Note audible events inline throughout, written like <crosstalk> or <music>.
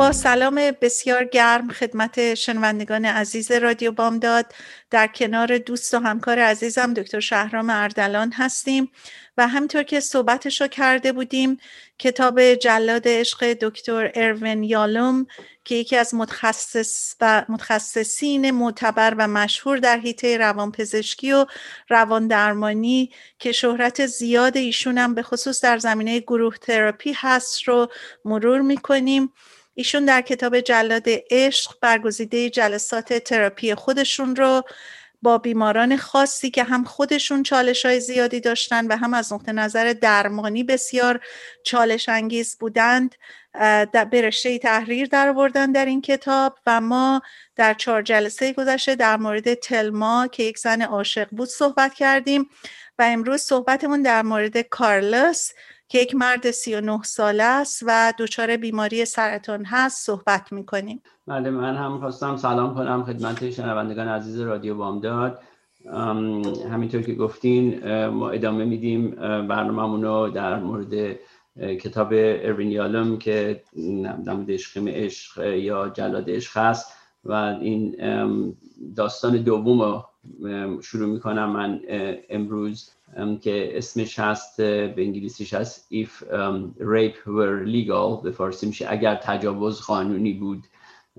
سلام بسیار گرم خدمت شنوندگان عزیز رادیو بامداد. در کنار دوست و همکار عزیزم دکتر شهرام اردلان هستیم و همینطور که صحبتش رو کرده بودیم کتاب جلاد عشق دکتر اروین یالوم که یکی از متخصص و متخصصین معتبر و مشهور در حیطه روانپزشکی و روان درمانی که شهرت زیاد ایشون هم به خصوص در زمینه گروه تراپی هست رو مرور می‌کنیم. ایشون در کتاب جلاد عشق برگزیده جلسات تراپی خودشون رو با بیماران خاصی که هم خودشون چالش های زیادی داشتن و هم از نقطه نظر درمانی بسیار چالش انگیز بودند به رشته تحریر در آوردن در این کتاب و ما در چهار جلسه گذشته در مورد تلما که یک زن عاشق بود صحبت کردیم و امروز صحبتمون در مورد کارلس که یک مرد 39 ساله است و دچار بیماری سرطان هست صحبت می‌کنیم. بله من هم خواستم سلام کنم خدمت شنوندگان عزیز رادیو بامداد. همینطور که گفتین ما ادامه میدیم برنامه رو در مورد کتاب اروین یالم که در عشق عشق یا جلاد عشق هست و این داستان دوم شروع می‌کنم. من امروز که اسمش هست به انگلیسیش هست If rape were legal به فارسی میشه اگر تجاوز قانونی بود.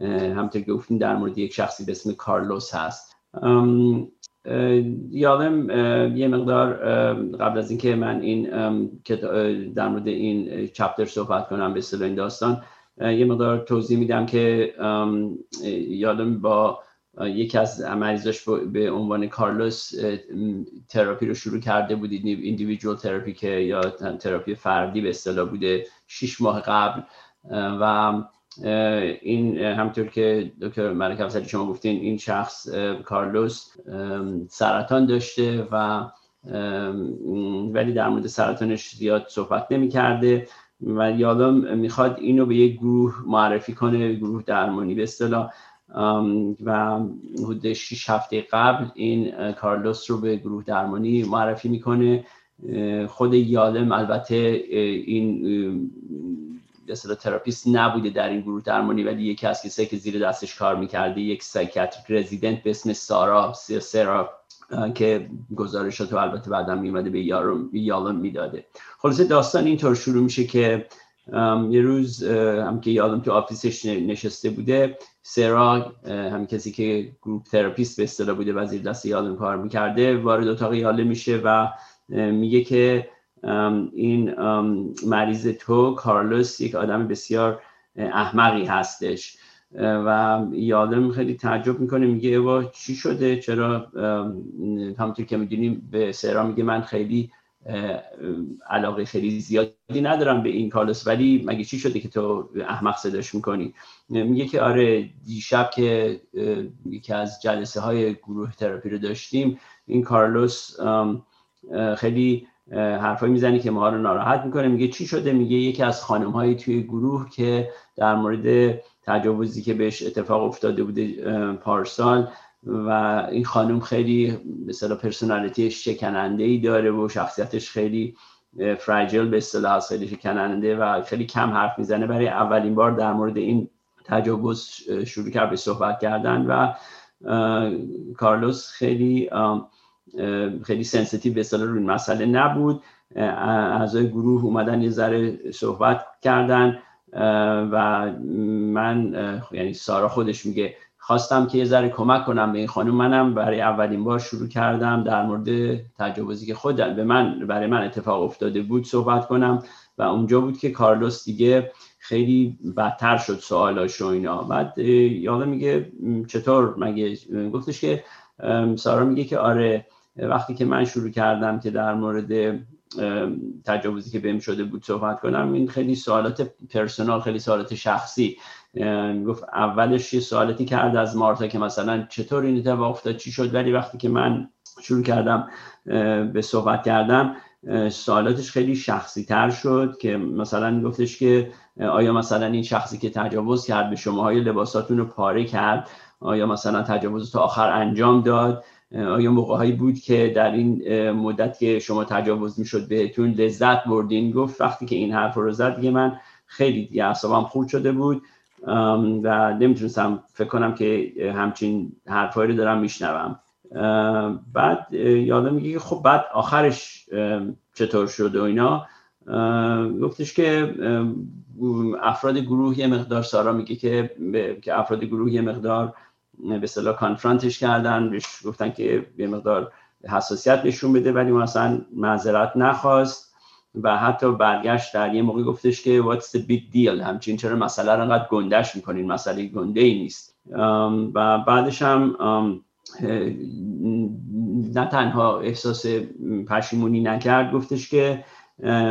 همطور که گفتیم در مورد یک شخصی به اسم کارلوس هست. یادم یه مقدار قبل از اینکه من این در مورد این چپتر صحبت کنم به اصطلاح این داستان یه مقدار توضیح میدم که یادم با یکی از مریضاش به عنوان کارلوس تراپی رو شروع کرده بودید individual therapy که یا تراپی فردی به اصطلاح بوده شیش ماه قبل. و این همونطور که دکتر ملک افزلی شما گفتین این شخص کارلوس سرطان داشته و ولی در مورد سرطانش زیاد صحبت نمی کرده و یالم می‌خواد اینو به یک گروه معرفی کنه گروه درمانی به اصطلاح. و حدود 6 هفته قبل این کارلوس رو به گروه درمانی معرفی می‌کنه. خود یالم البته این مثلا therapist نبوده در این گروه درمانی ولی یکی از کسایی که زیر دستش کار می‌کرده یک psychiatric resident به اسم سارا سرا که گزارشات البته بعدا میومده به یالم می‌داده. خلاصه داستان اینطور شروع میشه که یه روز هم که یالم تو office ش نشسته بوده سرا هم کسی که group therapist به اصطلاح بوده و زیر دست یالم کار می‌کرده وارد اتاق یالم میشه و میگه که این مریض تو کارلوس یک آدم بسیار احمقی هستش. و یالم خیلی تعجب می‌کنه میگه ای وا چی شده؟ چرا؟ همونطور که می‌دونیم به سرا میگه من خیلی علاقه خیلی زیادی ندارم به این کارلوس ولی مگه چی شده که تو احمق صداش می‌کنی؟ میگه که آره دیشب که یکی از جلسه های گروه تراپی رو داشتیم این کارلوس خیلی حرفایی می‌زنه که ما رو ناراحت می‌کنه. میگه چی شده؟ میگه یکی از خانم های توی گروه که در مورد تجاوزی که بهش اتفاق افتاده بوده پارسال و این خانم خیلی مثلا personality ش شکننده ای داره و شخصیتش خیلی fragile به اصطلاح خیلی شکننده و خیلی کم حرف می‌زنه. برای اولین بار در مورد این تجاوز شروع کرد به صحبت کردن و کارلوس خیلی خیلی sensitive به اصطلاح روی مسئله نبود. اعضای گروه اومدن یه ذره صحبت کردن و من یعنی سارا خودش میگه خواستم که یه ذره کمک کنم به این خانم. منم برای اولین بار شروع کردم در مورد تجاوزی که خود به من برای من اتفاق افتاده بود صحبت کنم و اونجا بود که کارلوس دیگه خیلی بدتر شد سوالاش و اینا. بعد یادم میگه چطور؟ مگه گفتش که سارا میگه که آره وقتی که من شروع کردم که در مورد تجاوزی که بهم شده بود صحبت کنم این خیلی سوالات پرسونال خیلی سوالات شخصی. گفت اولش یه سوالاتی کرد از مارتا که مثلا چطور این اتفاق افتاد چی شد ولی وقتی که من شروع کردم به صحبت کردم سوالاتش خیلی شخصی تر شد که مثلا گفتش که آیا مثلا این شخصی که تجاوز کرد به شما های لباساتون رو پاره کرد؟ آیا مثلا تجاوز تا آخر انجام داد؟ آیا موقعهایی بود که در این مدت که شما تجاوز می‌شد بهتون لذت بردین؟ گفت وقتی که این حرف رو زد من خیلی دیگه اعصابم خورد شده بود و نمی‌تونستم فکر کنم که همچین حرفایی رو دارم میشنوم. بعد یادم میگه خب بعد آخرش چطور شد و اینا؟ گفتش که افراد گروه یه مقدار سارا میگه که که افراد گروه یه مقدار به اصطلاح کانفرانتش کردن بهش گفتن که یه مقدار حساسیت نشون بده ولی اصلا معذرت نخواست و حتی برگشت در یه موقع گفتش که what's the big deal همچین چرا مسئله رو انقدر گندش می‌کنین؟ مسئله گنده ای نیست و بعدش هم نه تنها احساس پشیمونی نکرد گفتش که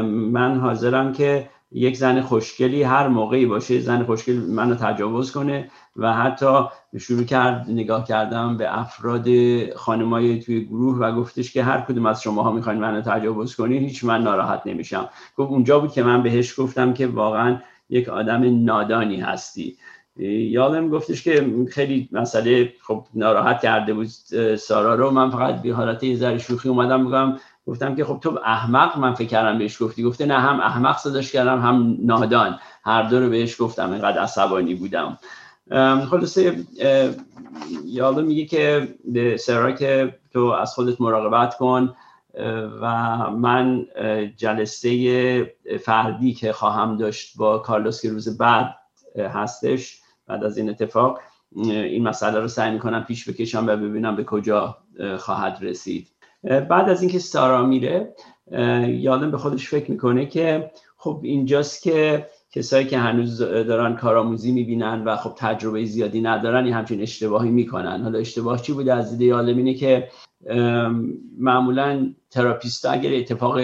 من حاضرم که یک زن خوشگلی هر موقعی باشه زن خوشگل منو تجاوز کنه. و حتی شروع کرد نگاه کردم به افراد خانمای توی گروه و گفتش که هر کدوم از شماها می‌خواین منو تجاوز کنین هیچ من ناراحت نمیشم. گفت اونجا بود که من بهش گفتم که واقعا یک آدم نادانی هستی. یادم گفتش که خیلی مسئله خب ناراحت کرده بود سارا رو. من فقط به حالت یه ذره شوخی اومدم میگم گفتم که خب تو احمق من فکر کردم بهش گفتی. گفته نه هم احمق صداش کردم هم نادان. هر دو رو بهش گفتم اینقدر عصبانی بودم. خلاصه یادم میگه که سرا که تو از خودت مراقبت کن و من جلسه فردی که خواهم داشت با کارلوس که روز بعد هستش بعد از این اتفاق این مسئله رو سعی می‌کنم پیش بکشم و ببینم به کجا خواهد رسید. بعد از اینکه سارا میره یادم به خودش فکر می‌کنه که خب اینجاست که کسایی که هنوز دارن کارآموزی می‌بینن و خب تجربه زیادی ندارن این همچین اشتباهی می‌کنن. حالا اشتباه چی بوده؟ از دید اینه که معمولا therapist اگر اتفاق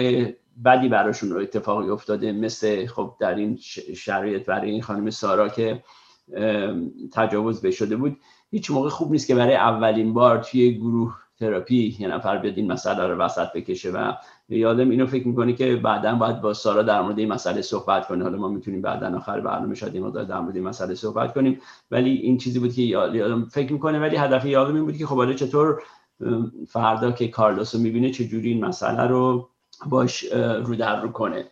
بدی براشون رو اتفاقی افتاده مثل خب در این شرایط برای این خانم سارا که تجاوز بهش شده بود هیچ موقع خوب نیست که برای اولین بار توی گروه تراپی یه نفر بیاد این مسئله رو وسط بکشه و یالم اینو فکر می‌کنه که بعدا باید با سارا در مورد این مسئله صحبت کنه حالا ما می‌تونیم بعدا آخر برنامه شاید این در مورد این مسئله صحبت کنیم. ولی این چیزی بود که یالم فکر می‌کنه ولی هدف یالم این بود که خب حالا چطور فردا که کارلوس رو می‌بینه چجوری این مسئله رو باش رو در رو کنه.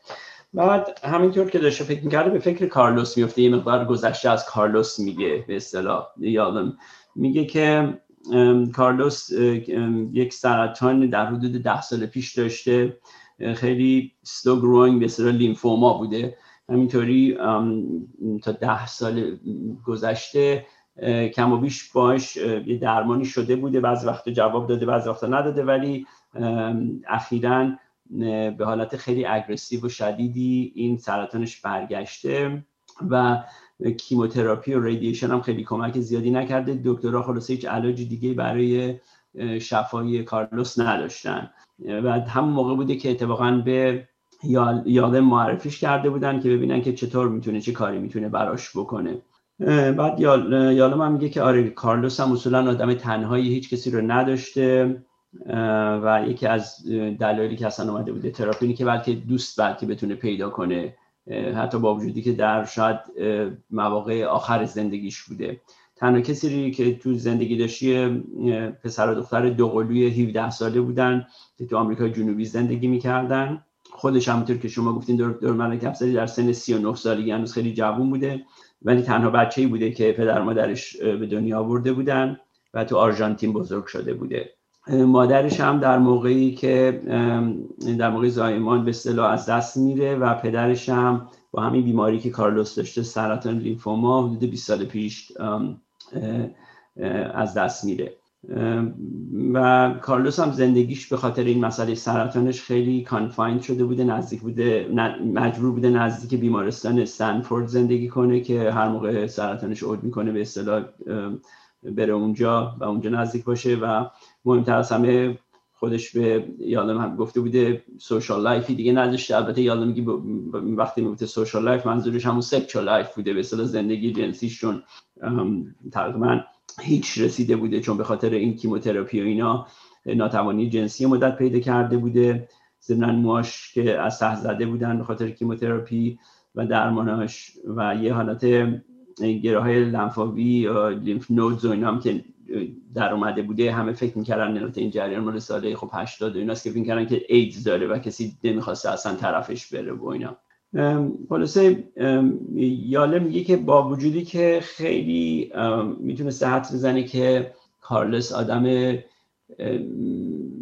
بعد همینطور که داشته فکر می‌کرده به فکر کارلوس میفته یه مقدار گذشته از کارلوس میگه به اصطلاح. یادم میگه که کارلوس یک سرطان در حدود ده سال پیش داشته. خیلی سلو گروینگ به اصطلاح لیمفوما بوده. همینطوری تا ده سال گذشته کم و بیش باش یه درمانی شده بوده. بعض وقت جواب داده بعض وقت نداده. ولی اخیرا به حالت خیلی اگرسیو و شدیدی این سرطانش برگشته. و کیموتراپی و ریدیشن هم خیلی کمک زیادی نکرده. دکترها خلاصه هیچ علاج دیگه برای شفای کارلوس نداشتن. و همون موقع بوده که اتفاقا به یادم معرفیش کرده بودن که ببینن که چطور می‌تونه چه کاری می‌تونه براش بکنه. بعد یالم هم میگه که آره کارلوس هم اصولا آدم تنهایی هیچ کسی رو نداشته. و یکی از دلایلی که اصلا اومده بوده تراپی که بلکه دوست بلکه بتونه پیدا کنه. حتی با وجودی که در شاید مواقع آخر زندگیش بوده. تنها کسی که تو زندگی داشتی پسر و دختر دوقلوی 17 ساله بودن که تو آمریکا جنوبی زندگی می‌کردن. خودش همونطور که شما گفتین دور, دور ملک در سن 39 سالگی هنوز خیلی جوون بوده. ولی تنها بچه بوده که پدر مادرش به دنیا آورده بودن و تو آرژانتین بزرگ شده بوده. مادرش هم در موقعی که در موقع زایمان به اصطلاح از دست میره و پدرش هم با همین بیماری که کارلوس داشته سرطان لیمفوما حدود 20 سال پیش از دست میره. و کارلوس هم زندگیش به خاطر این مسئله سرطانش خیلی کانفایند شده بوده نزدیک بوده مجبور بوده نزدیک بیمارستان استنفورد زندگی کنه که هر موقع سرطانش عود می‌کنه به اصطلاح بره اونجا و اونجا نزدیک باشه و مهمتر از همه خودش به یالم هم گفته بوده social life ی دیگه نداشته. البته یالم میگه وقتی می‌گفته social life منظورش همون sexual life بوده به اصطلاح زندگی جنسیشون تقریبا هیچ رسیده بوده چون به خاطر این chemotherapy و اینا ناتوانی جنسی مدت پیدا کرده بوده. زمنان موهاش که از ته زده بودن به خاطر کیموتراپی و درماناش و یه حالت گراهای لنفاوی یا لیمف نودز و اینا هم که در اومده بوده همه فکر می‌کردن البته این جریان مال ساله خب 80 و ایناست که فکر می‌کردن که ایدز داره و کسی نمی‌خواسته اصلا طرفش بره و اینا. خلاصه یاله میگه که با وجودی که خیلی می‌تونسته حد بزنه که کارلس آدم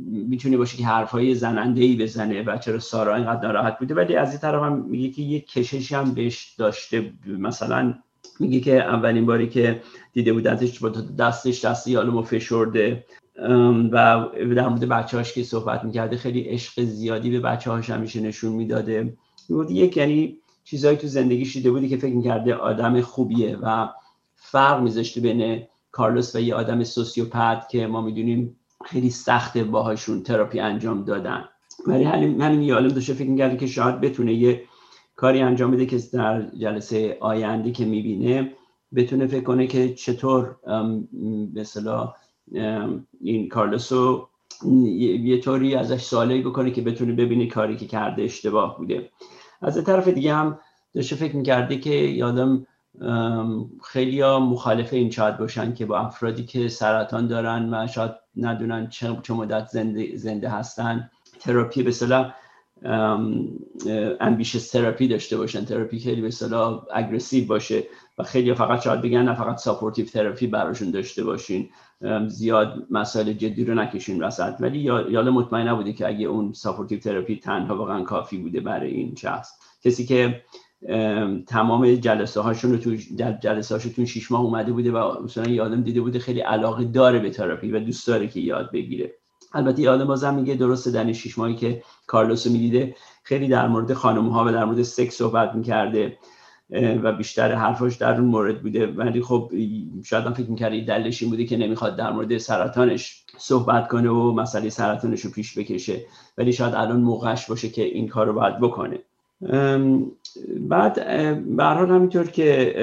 می‌تونه باشه که حرفهای زننده ای بزنه و چرا سارا اینقدر ناراحت بوده. ولی از این طرف هم میگه که یه کششی هم بهش داشته مثلا میگه که اولین باری که دیده بود ازش با دستش دست یالومو فشرده و در مورد بچه هاش که صحبت می‌کرده خیلی عشق زیادی به بچه هاش همیشه نشون می‌داده. یک یعنی چیزهایی تو زندگیش دیده بودی که فکر می‌کرده آدم خوبیه و فرق میذاشته بین کارلوس و یه آدم سوسیوپت که ما می‌دونیم خیلی سخته باهاشون تراپی انجام دادن. ولی همین یالم داشته فکر می‌کرده که شاید بتونه یه کاری انجام بده که در جلسه آینده که می‌بینه بتونه فکر کنه که چطور مثلا این کارلوسو یه طوری ازش سوالی بکنه که بتونه ببینه کاری که کرده اشتباه بوده. از طرف دیگه هم داشته فکر می‌کرده که یالم خیلی ها مخالف این شاید باشن که با افرادی که سرطان دارن و شاید ندونن چه مدت زنده, زنده هستن. تراپی به اصطلاح ambitious therapy داشته باشن. تراپی خیلی به اصطلاح aggressive باشه و خیلی فقط شاید بگن نه فقط supportive therapy براشون داشته باشین. زیاد مسائل جدی رو نکشین وسط. ولی یالم مطمئن نبوده که اگه اون supportive therapy تنها واقعا کافی بوده برای این شخص. کسی که تمام جلسه هاشون رو تو جلسه هاشون تو شیش ماه اومده بوده و مثلا یادم دیده بوده خیلی علاقه داره به تراپی و دوست داره که یاد بگیره. البته یادم بازم میگه درسته در این شیش ماهی که کارلوسو می‌دیده خیلی در مورد خانم ها و در مورد سکس صحبت می‌کرده و بیشتر حرفاش در اون مورد بوده. ولی خب شاید هم فکر می‌کرده دلش این بوده که نمی‌خواد در مورد سرطانش صحبت کنه و مسئله سرطانش رو پیش بکشه. ولی شاید الان موقعش باشه که این کار رو باید بکنه. بعد به همینطور که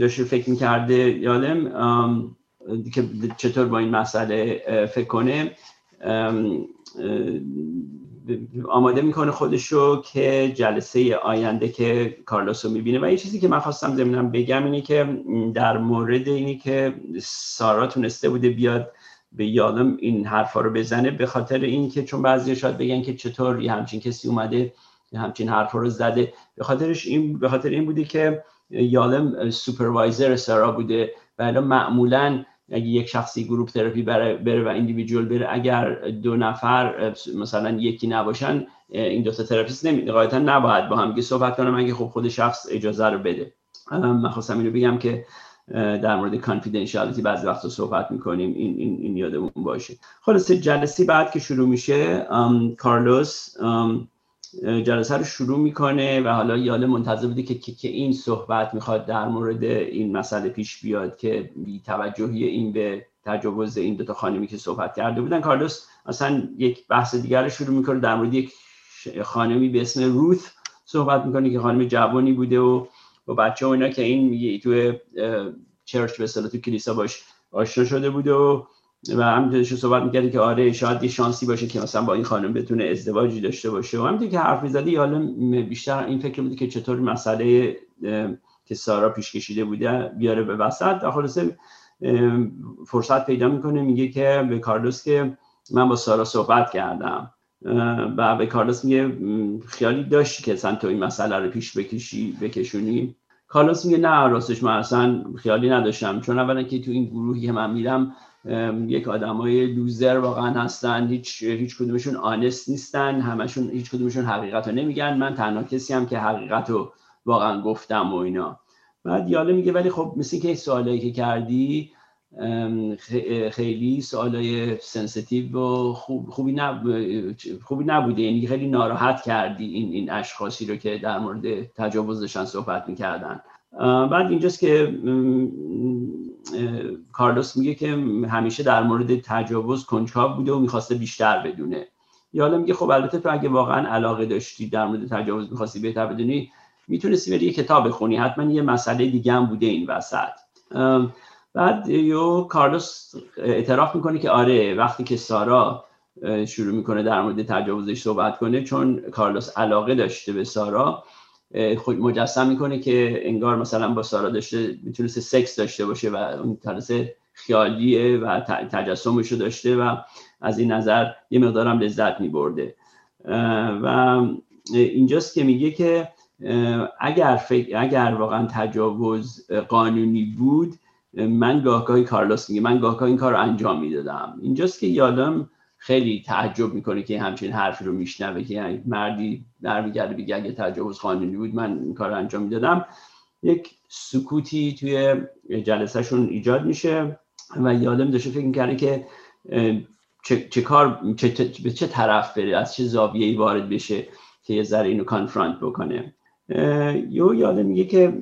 داشته فکر می‌کرده یادم که چطور با این مسئله فکر کنه آماده می‌کنه خودشو که جلسه آینده که کارلوس رو می‌بینه. و یه چیزی که من خواستم زمینم بگم اینه که در مورد اینی که سارا تونسته بوده بیاد به یالم این حرفا رو بزنه به خاطر اینکه چون بعضی شاید بگن که چطور یه همچین کسی اومده همچین حرفا رو زده. به خاطرش این به خاطر این بوده که یالم supervisor سارا بوده. و معمولا اگه یک شخصی group therapy بره, و individual بره اگر دو نفر مثلا یکی نباشن این دو تا therapist نمی نباید با هم صحبت کنن مگه خب خود شخص اجازه رو بده. من خواستم اینو بگم که در مورد کانفیدنشیالیتی بعضی وقتا صحبت می‌کنیم. این این این یادمون باشه. خلاصه جلسه بعد که شروع میشه کارلوس جلسه رو شروع می‌کنه و حالا یاله منتظر بوده که, که, این صحبت می‌خواد در مورد این مسئله پیش بیاد که بی توجهی این به تجاوز این دوتا خانمی که صحبت کرده بودن. کارلوس اصلا یک بحث دیگر رو شروع می‌کنه در مورد یک خانمی به اسم روث صحبت می‌کنه که خانم جوانی بوده و با بچه و اینا که این میگه تو چرچ به تو کلیسا باش آشنا شده بوده و و همینطور صحبت می‌کردی که آره شاید یه شانسی باشه که مثلا با این خانم بتونه ازدواجی داشته باشه. و همینطور که حرف می‌زدی حالا بیشتر این فکر بودی که چطور مسئله که سارا پیش کشیده بوده بیاره به وسط. خلاصه فرصت پیدا می‌کنه میگه که به کارلوس که من با سارا صحبت کردم. و به کارلوس میگه خیالی داشتی که اصلا تو این مسئله رو پیش بکشی بکشونی. کارلوس میگه نه راستش من اصلا خیالی نداشتم. چون اولا که تو این گروهی که من میرم یک آدمای لوزر واقعا هستن هیچ هیچ کدومشون آنست نیستن همشون هیچ کدومشون حقیقت رو نمیگن. من تنها کسی هم که حقیقت رو واقعا گفتم و اینا. بعد یاله میگه ولی خب مثل که سوالایی که کردی خیلی سوالای sensitive و خوب خوبی, نب... خوبی نبوده. یعنی خیلی ناراحت کردی این این اشخاصی رو که در مورد تجاوزشان صحبت می‌کردن. بعد اینجاست که کارلوس میگه که همیشه در مورد تجاوز کنجکاو بوده و می‌خواسته بیشتر بدونه. یالم میگه خب البته تو اگه واقعا علاقه داشتی در مورد تجاوز می‌خواستی بهتر بدونی می‌تونستی بری یه کتاب بخونی. حتما یه مسئله دیگه هم بوده این وسط. بعد یو کارلوس اعتراف می‌کنه که آره وقتی که سارا شروع می‌کنه در مورد تجاوزش صحبت کنه چون کارلوس علاقه داشته به سارا خود مجسم می‌کنه که انگار مثلا با سارا داشته می‌تونسته سکس داشته باشه و اون طرز خیالیه و تجسمش رو داشته و از این نظر یه مقدارم لذت میبرده. و اینجاست که میگه که اگر, اگر واقعا تجاوز قانونی بود من گاهگاهی کارلوس میگه من گاهگاهی این کار رو انجام می‌دادم. اینجاست که یادم خیلی تعجب می‌کنه که همچین حرفی رو میشنوه که مردی در میگرده بگه اگه تجاوز قانونی بود من این کار انجام می‌دادم. یک سکوتی توی جلسهشون ایجاد میشه و یادم داشته فکر می‌کرده که چه, چه کار چه, به چه طرف بره از چه زاویه‌ای وارد بشه که یه ذره اینو کانفرانت بکنه. یو یادم میگه که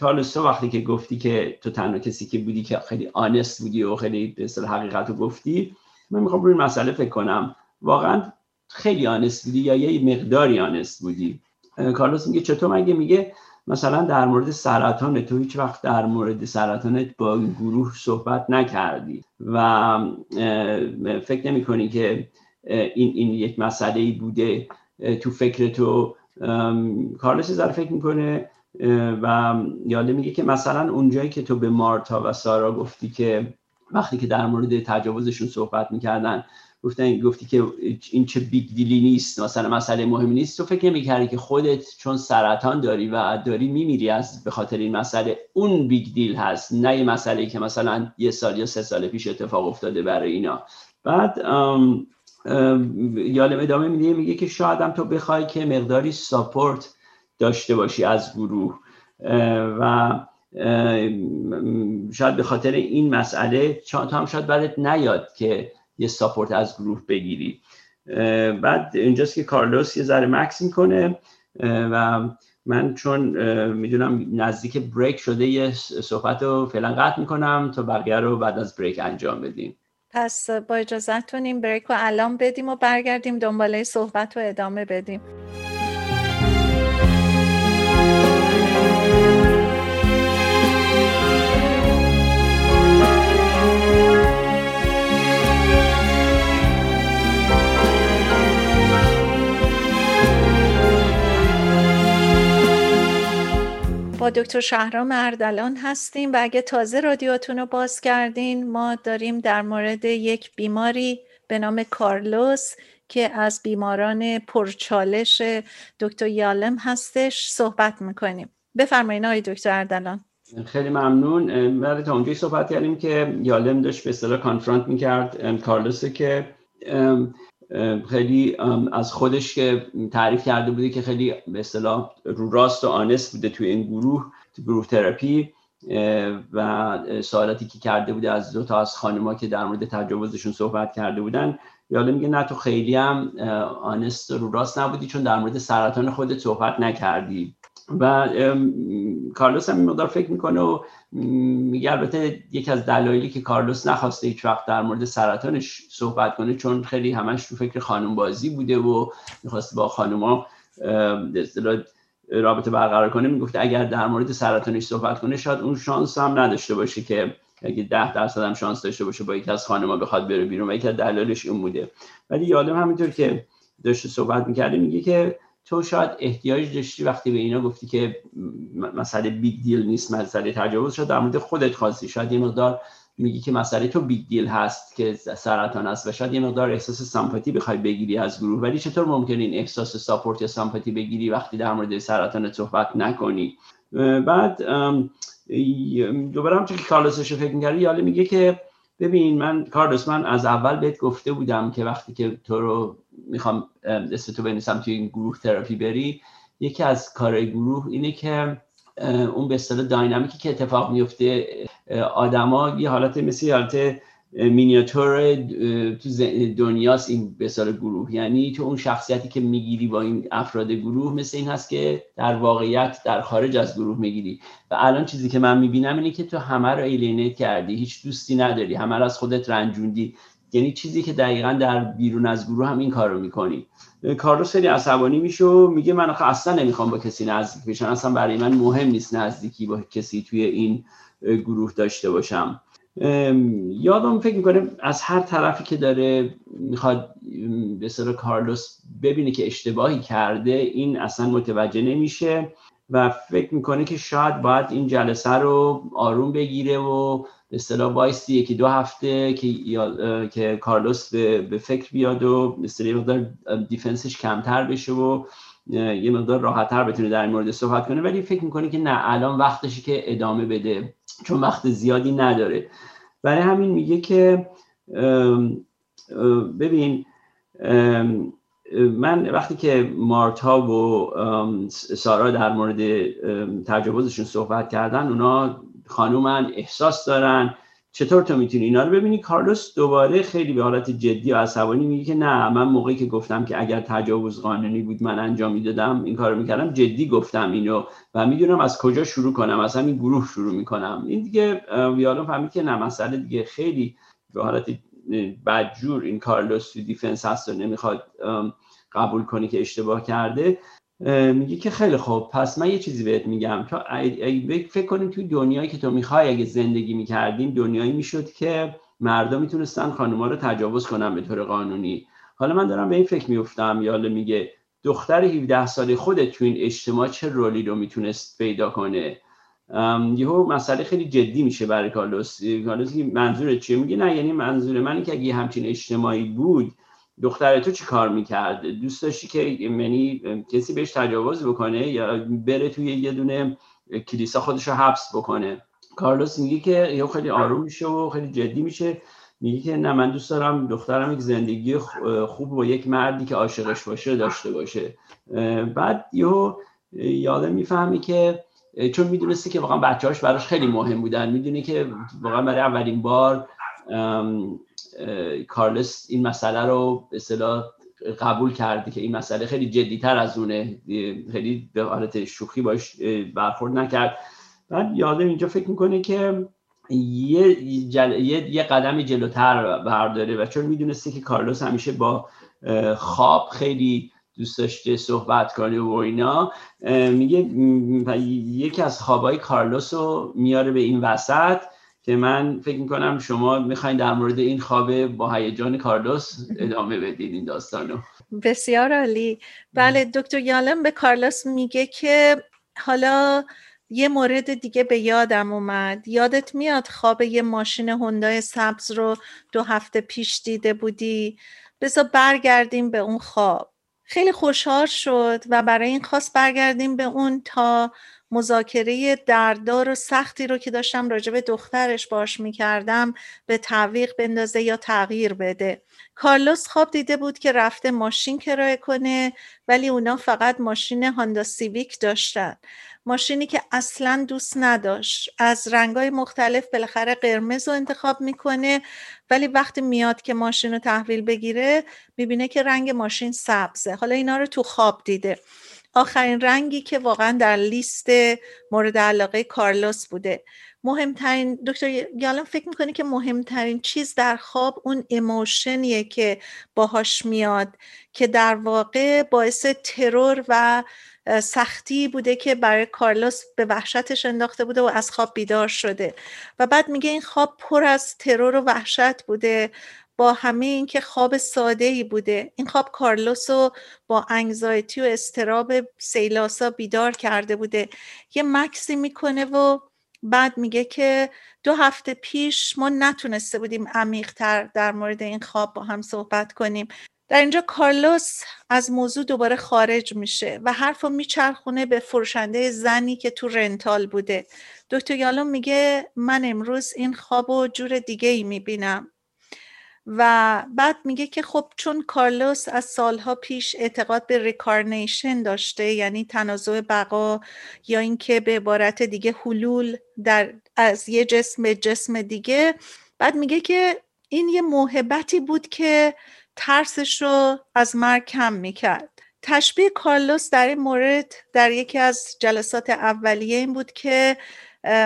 کارلوس وقتی که گفتی که تو تنها کسی که بودی که خیلی آنست بودی و خیلی به حقیقت رو گفتی من می‌خوام روی مسئله فکر کنم. واقعا خیلی آنست بودی یا یه مقداری آنست بودی؟ کارلوس میگه چطور؟ مگه میگه مثلا در مورد سرطان تو هیچ وقت در مورد سرطانت با گروه صحبت نکردی و فکر نمی کنی که این, این یک مسئله بوده تو فکر تو؟ کارلوس ذره فکر می‌کنه و یالم میگه که مثلا اونجایی که تو به مارتا و سارا گفتی که وقتی که در مورد تجاوزشون صحبت می‌کردن گفتن گفتی که این چه big deal ی نیست مثلا مسئله مهمی نیست. تو فکر نمی‌کردی که خودت چون سرطان داری و داری میمیری از به خاطر این مسئله اون big deal هست نه یه مسئله که مثلا یه سال یا سه سال پیش اتفاق افتاده برای اینا. بعد یالم ادامه میده میگه که شاید هم تو بخوای که مقداری ساپورت داشته باشی از گروه و شاید به خاطر این مسئله تو هم شاید بعدت نیاد که یه ساپورت از گروه بگیری. بعد اینجاست که کارلوس یه ذره مکس می‌کنه و من چون می‌دونم نزدیک بریک شده یه صحبت رو فعلا قطع می‌کنم تا بقیه رو بعد از بریک انجام بدیم. پس با اجازتون این بریک رو الان بدیم و برگردیم دنباله صحبت رو ادامه بدیم. با دکتر شهرام اردلان هستیم و اگه تازه رادیوتون رو باز کردین ما داریم در مورد یک بیماری به نام کارلوس که از بیماران پرچالش دکتر یالم هستش صحبت می‌کنیم. بفرمایید آقای دکتر اردلان. خیلی ممنون. بعد تا اونجایی صحبت کردیم که یالم داشت به اصطلاح کانفرانت می‌کرد کارلوسه که خیلی از خودش که تعریف کرده بوده که خیلی به اصطلاح رو راست و آنست بوده توی این گروه تو گروه تراپی و سوالاتی که کرده بوده از دو تا از خانما که در مورد تجاوزشون صحبت کرده بودن. یاله میگه نه تو خیلی هم آنست رو راست نبودی چون در مورد سرطان خودت صحبت نکردی. و کارلوس هم مقدار فکر می‌کنه و میگه البته یکی از دلایلی که کارلوس نخواسته هیچ وقت در مورد سرطانش صحبت کنه چون خیلی همش تو فکر خانم بازی بوده و می‌خواست با خانوما رابطه برقرار کنه می‌گفته اگر در مورد سرطانش صحبت کنه شاید اون شانس هم نداشته باشه که اگه ده درصد هم شانس داشته باشه با یکی از خانم‌ها بخواد بره بیرون و یکی از دلایلش این بوده. ولی یالم همینطور که داشته صحبت می‌کرده میگه که تو شاید احتیاج داشتی وقتی به اینا گفتی که مسئله big deal نیست مسئله تجاوز شد در مورد خودت خواستی. شاید یه مقدار میگی که مسئله تو big deal هست که سرطان است و شاید یه مقدار احساس sympathy بخوای بگیری از گروه. ولی چطور ممکن این احساس support یا sympathy بگیری وقتی در مورد سرطان صحبت نکنی؟ بعد دوباره هم که کارلوسش فکر می‌کردی یاله میگه که ببین من کارلوس من از اول بهت گفته بودم که وقتی که تو رو می‌خوام دست تو بنویسم توی این گروه تراپی بری یکی از کارهای گروه اینه که اون به اصطلاح داینامیکی که اتفاق میفته آدما یه حالت مثل حالت مینیاتور تو دنیاست این به گروه. یعنی تو اون شخصیتی که می‌گیری با این افراد گروه مثل این هست که در واقعیت در خارج از گروه می‌گیری. و الان چیزی که من می‌بینم اینه که تو همه رو ایلینیت کردی هیچ دوستی نداری همه رو از خودت رنجوندی. یعنی چیزی که دقیقا در بیرون از گروه هم این کار می‌کنی. کارلوس خیلی عصبانی میشه و میگه من اصلا نمی‌خوام با کسی نزدیک بشم اصلا برای من مهم نیست نزدیکی با کسی توی این گروه داشته باشم. یادم فکر می‌کنه از هر طرفی که داره می‌خواد به سر کارلوس ببینه که اشتباهی کرده این اصلا متوجه نمیشه و فکر می‌کنه که شاید باید این جلسه رو آروم بگیره و به اصطلاح وایسی یکی دو هفته که که کارلوس به, به فکر بیاد و به مقدار defense ش کمتر بشه و یه مقدار راحتتر بتونه در این مورد صحبت کنه. ولی فکر می‌کنه که نه الان وقتشه که ادامه بده. چون وقت زیادی نداره. برای همین میگه که ببین من وقتی که مارتا و سارا در مورد تجاوزشون صحبت کردن اونا خانومن احساس دارن. چطور تو می‌تونی اینا رو ببینی؟ کارلوس دوباره خیلی به حالت جدی و عصبانی میگه که نه من موقعی که گفتم که اگر تجاوز قانونی بود من انجام می‌دادم این کارو می‌کردم جدی گفتم اینو و می‌دونم از کجا شروع کنم از همین گروه شروع می‌کنم. این دیگه ویالون فهمید که نه مسئله دیگه خیلی به حالت بدجور این کارلوس تو دیفنس هست و نمی‌خواد قبول کنی که اشتباه کرده. میگه که خیلی خوب. پس من یه چیزی بهت میگم تا فکر کنیم توی دنیایی که تو می‌خوای اگه زندگی می‌کردیم دنیایی می‌شد که مردم می‌تونستن خانوما رو تجاوز کنن به طور قانونی. حالا من دارم به این فکر میفتم یاله میگه دختر 17 ساله خودت تو این اجتماع چه رولی رو می‌تونست پیدا کنه؟ یهو مسئله خیلی جدی میشه برای کارلوس کارلوس منظور چیه؟ میگه نه یعنی منظور من که اگه همچین اجتماعی بود دختر تو چی کار می‌کرد؟ دوست داشتی که یعنی کسی بهش تجاوز بکنه یا بره توی یه دونه کلیسا خودش رو حبس بکنه؟ کارلوس میگه که یه خیلی آروم میشه و خیلی جدی میشه. میگه که نه من دوست دارم دخترم یک زندگی خوب با یک مردی که عاشقش باشه داشته باشه. بعد یهو یادم می‌فهمی که چون می‌دونسته که واقعا بچه‌هاش براش خیلی مهم بودن. می‌دونه که واقعا برای اولین بار کارلس این مسئله رو به اصطلاح قبول کرده که این مسئله خیلی جدیتر از اونه. خیلی به حالت شوخی باش برخورد نکرد. بعد یادم اینجا فکر می‌کنه که یه, جل... یه... یه قدم جلوتر برداره و چون می‌دونسته که کارلوس همیشه با خواب خیلی دوست داشته صحبت کنه و اینا میگه یکی از خوابای کارلوس رو میاره به این وسط. که من فکر می‌کنم شما می‌خواین در مورد این خواب با هیجان کارلوس ادامه بدید این داستانو. بسیار عالی. بله دکتر یالم به کارلوس میگه که حالا یه مورد دیگه به یادم اومد. یادت میاد خواب یه ماشین هندای سبز رو دو هفته پیش دیده بودی؟ بذار برگردیم به اون خواب. خیلی خوشحال شد و برای این خواست برگردیم به اون تا مذاکره دردار و سختی رو که داشتم راجع به دخترش باش می‌کردم به تعویق بندازه یا تغییر بده. کارلوس خواب دیده بود که رفته ماشین کرایه کنه ولی اونا فقط ماشین هاندا سیویک داشتن. ماشینی که اصلا دوست نداشت. از رنگای مختلف بالاخره قرمز رو انتخاب می‌کنه ولی وقتی میاد که ماشین رو تحویل بگیره می‌بینه که رنگ ماشین سبزه. حالا اینا رو تو خواب دیده. آخرین رنگی که واقعا در لیست مورد علاقه کارلوس بوده. مهمترین دکتر یالم فکر می‌کنه که مهمترین چیز در خواب اون اموشنیه که باهاش میاد که در واقع باعث ترور و سختی بوده که برای کارلوس به وحشتش انداخته بوده و از خواب بیدار شده. و بعد میگه این خواب پر از ترور و وحشت بوده. با همه اینکه خواب ساده ای بوده. این خواب کارلوس رو با انگزایتی و استراب سیلاسا بیدار کرده بوده. یه مکسی می‌کنه و بعد میگه که دو هفته پیش ما نتونسته بودیم عمیقتر در مورد این خواب با هم صحبت کنیم. در اینجا کارلوس از موضوع دوباره خارج میشه و حرف رو میچرخونه به فروشنده زنی که تو رنتال بوده. دکتر یالوم میگه من امروز این خواب و جور دیگه ای می‌بینم. و بعد میگه که خب چون کارلوس از سالها پیش اعتقاد به reincarnation داشته یعنی تنازع بقا یا اینکه به عبارت دیگه حلول در از یه جسم به جسم دیگه بعد میگه که این یه موهبتی بود که ترسش رو از مرگ کم می‌کرد. تشبیه کارلوس در این مورد در یکی از جلسات اولیه این بود که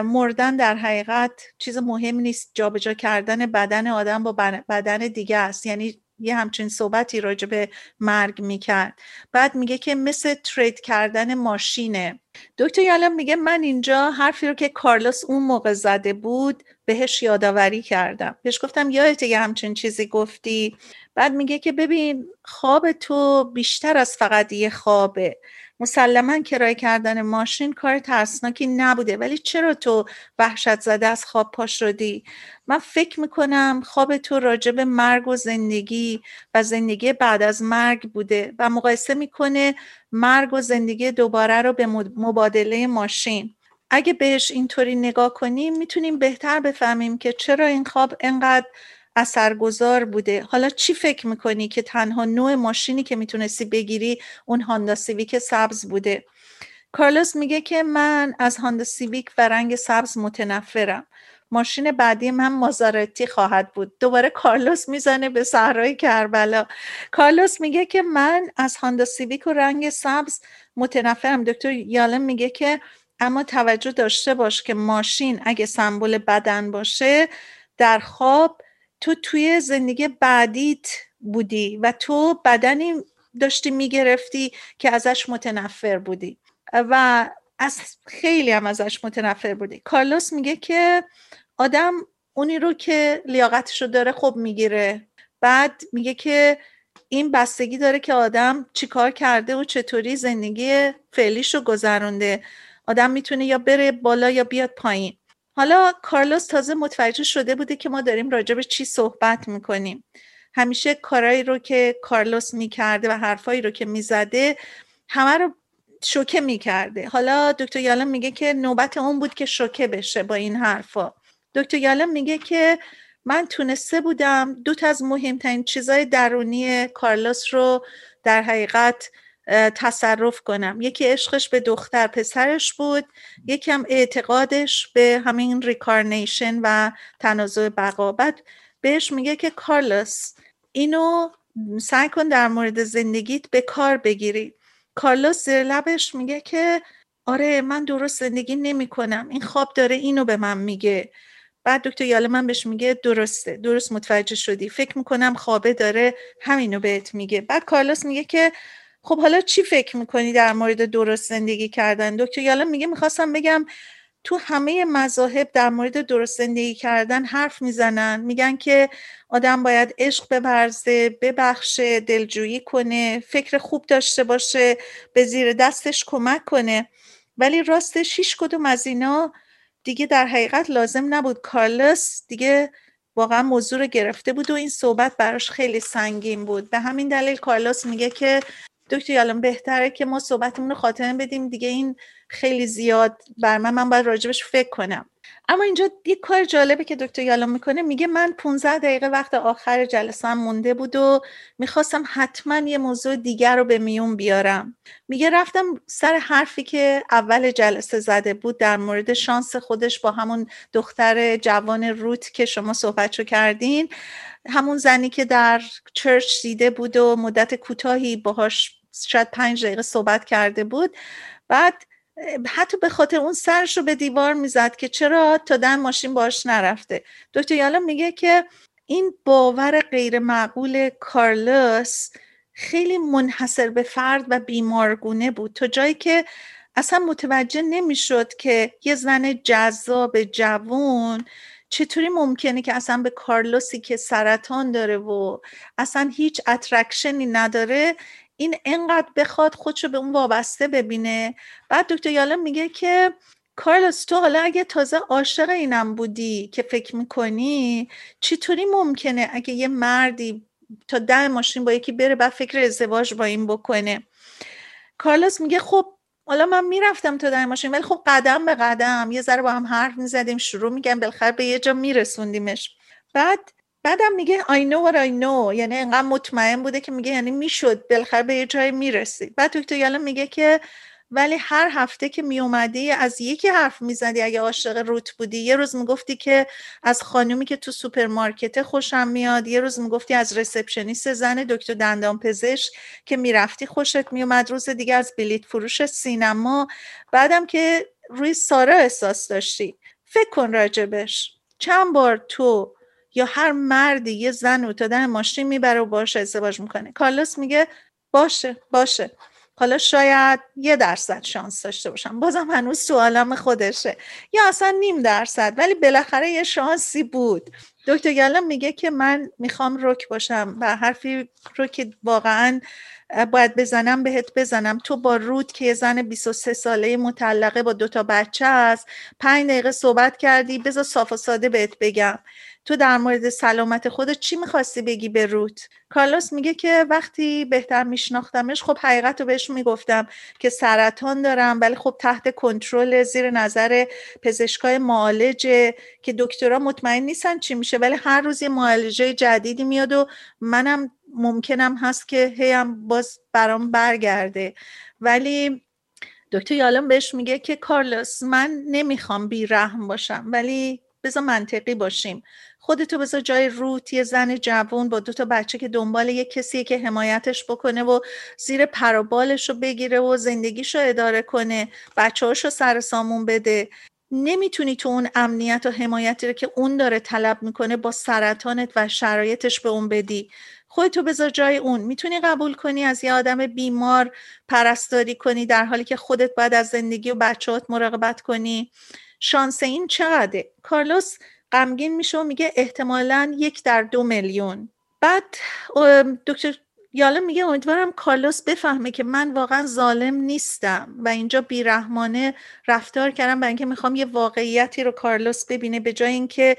مردن در حقیقت چیز مهم نیست. جابجا کردن بدن آدم با بدن دیگه است. یعنی یه همچین صحبتی راجع به مرگ می‌کرد. بعد میگه که مثل ترید کردن ماشینه. دکتر یالم میگه من اینجا حرفی رو که کارلوس اون موقع زده بود بهش یادآوری کردم. بهش گفتم یادت یه همچین چیزی گفتی؟ بعد میگه که ببین خواب تو بیشتر از فقط یه خوابه. مسلما کرایه کردن ماشین کار ترسناکی نبوده. ولی چرا تو وحشت زده از خواب پاش شدی؟ من فکر می‌کنم خواب تو راجب مرگ و زندگی و زندگی بعد از مرگ بوده و مقایسه می‌کنه مرگ و زندگی دوباره رو به مبادله ماشین. اگه بهش اینطوری نگاه کنیم می‌تونیم بهتر بفهمیم که چرا این خواب انقدر اثرگذار بوده. حالا چی فکر می‌کنی که تنها نوع ماشینی که می‌تونستی بگیری اون هاندا سیویک سبز بوده؟ کارلوس میگه که من از Honda Civic و رنگ سبز متنفرم. ماشین بعدی من Maserati خواهد بود. دوباره کارلوس می‌زنه به صحرای کربلا. کارلوس میگه که من از Honda Civic و رنگ سبز متنفرم. دکتر یالم میگه که اما توجه داشته باش که ماشین اگه سمبل بدن باشه در خواب تو توی زندگی بعدیت بودی و تو بدنی داشتی می‌گرفتی که ازش متنفر بودی و از خیلی هم ازش متنفر بودی. کارلوس میگه که آدم اونی رو که لیاقتش رو داره خب می‌گیره. بعد میگه که این بستگی داره که آدم چیکار کرده و چطوری زندگی فعلیش رو گذرونده. آدم می‌تونه یا بره بالا یا بیاد پایین. حالا کارلوس تازه متوجه شده بوده که ما داریم راجع به چی صحبت می‌کنیم. همیشه کارایی رو که کارلوس می‌کرده و حرفایی رو که می‌زده همه رو شوکه می‌کرده. حالا دکتر یالم میگه که نوبت اون بود که شوکه بشه با این حرفا. دکتر یالم میگه که من تونسته بودم دوتا از مهمترین چیزای درونی کارلوس رو در حقیقت تصرف کنم. یکی عشقش به دختر پسرش بود یکم اعتقادش به همین ریکارنیشن و تنازع بقا. بعد بهش میگه که کارلوس اینو سعی کن در مورد زندگیت به کار بگیری. کارلوس زیر لبش میگه که آره من درست زندگی نمی کنم. این خواب داره اینو به من میگه. بعد دکتر یاله من بهش میگه درسته درست متوجه شدی. فکر می‌کنم خوابه داره همینو بهت میگه. بعد کارلوس میگه که خب حالا چی فکر می‌کنی در مورد درست زندگی کردن؟ دکتر یالا میگه می‌خواستم بگم تو همه مذاهب در مورد درست زندگی کردن حرف می‌زنن. میگن که آدم باید عشق ببرزه ببخشه دلجویی کنه فکر خوب داشته باشه به زیر دستش کمک کنه. ولی راستش هیچ کدوم از اینا دیگه در حقیقت لازم نبود. کارلس دیگه واقعا موضوع رو گرفته بود و این صحبت براش خیلی سنگین بود. به همین دلیل کارلوس میگه که دکتر یالم بهتره که ما صحبتمون رو خاتمه بدیم. دیگه این خیلی زیاد بر من من باید راجبش فکر کنم. اما اینجا یک کار جالبه که دکتر یالم می‌کنه. میگه من 15 دقیقه وقت آخر جلسه مونده بود و می‌خواستم حتما یه موضوع دیگر رو به میون بیارم. میگه رفتم سر حرفی که اول جلسه زده بود در مورد شانس خودش با همون دختر جوان روت که شما صحبتشو کردین. همون زنی که در چرچ دیده بود و مدت کوتاهی باهاش شاید پنج دقیقه صحبت کرده بود. بعد حتی به خاطر اون سرش رو به دیوار می‌زد که چرا تا دن ماشین باش نرفته. دکتر یالا میگه که این باور غیر معقول کارلوس خیلی منحصر به فرد و بیمارگونه بود. تا جایی که اصلا متوجه نمی‌شد که یه زن جذاب جوون چطوری ممکنه که اصلا به کارلوسی که سرطان داره و اصلا هیچ اترکشنی نداره این انقدر بخواد خودشو به اون وابسته ببینه. بعد دکتر یالم میگه که کارلوس تو حالا اگه تازه عاشق اینم بودی که فکر می‌کنی چطوری ممکنه اگه یه مردی تا ده ماشین با یکی بره بعد فکر ازدواج با این بکنه؟ کارلوس میگه خب حالا من می‌رفتم تا در ماشین ولی خب قدم به قدم یه ذره با هم حرف می‌زدیم شروع میگم بالاخره به یه جا میرسوندیمش. بعد بعدم میگه I know what I know. یعنی انقدر مطمئن بوده که میگه یعنی می‌شد. بالاخره به یه جای می‌رسی بعد دکتر یالم میگه که ولی هر هفته که می اومدی از یکی حرف می‌زدی اگه عاشق روت بودی. یه روز می‌گفتی که از خانومی که تو سوپرمارکت خوشم میاد. یه روز می‌گفتی از receptionist زن دکتر دندان پزشک که می‌رفتی خوشت میومد روز دیگه از بلیت فروش سینما. بعدم که روی سارا احساس داشتی. فکر کن راجبش. چند بار تو یا هر مردی یه زن رو تا در ماشین می‌بره و باش ازدواج می‌کنه. کارلوس میگه باشه باشه. حالا شاید یه درصد شانس داشته باشم. بازم هنوز تو خودشه. یا اصلا نیم درصد ولی بالاخره یه شانسی بود. دکتر گلم میگه که من می‌خوام رک باشم و حرفی رو که واقعا باید بزنم بهت بزنم. تو با رود که یه زن 23 ساله مطلقه با دوتا بچه است پنج دقیقه صحبت کردی بذار صاف و ساده بهت بگم. تو در مورد سلامت خودت چی می‌خواستی بگی به روت؟ کارلوس میگه که وقتی بهتر میشناختمش خب حقیقت رو بهش می‌گفتم که سرطان دارم ولی خب تحت کنترل زیر نظر پزشکای معالجه که دکترها مطمئن نیستن چی میشه ولی هر روز یه معالجه جدیدی میاد و منم ممکنم هست که هیم باز برام برگرده. ولی دکتر یالم بهش میگه که کارلوس من نمی‌خوام بیرحم باشم ولی بذار منطقی باشیم. خودتو بذار جای روت یه زن جوون با دو تا بچه که دنبال یه کسیه که حمایتش بکنه و زیر پروبالش رو بگیره و زندگیش رو اداره کنه بچه رو سر سامون بده. نمی‌تونی تو اون امنیت و حمایتی رو که اون داره طلب می‌کنه با سرطانت و شرایطش به اون بدی. خودتو بذار جای اون. می‌تونی قبول کنی از یه آدم بیمار پرستاری کنی در حالی که خودت باید از زندگی و بچهات مراقبت کنی؟ شانس این چقدره؟ کارلوس غمگین میشه و میگه احتمالا یک در دو میلیون. بعد دکتر یالا میگه امیدوارم کارلوس بفهمه که من واقعا ظالم نیستم و اینجا بیرحمانه رفتار کردم برای اینکه می‌خوام یه واقعیتی رو کارلوس ببینه به جای اینکه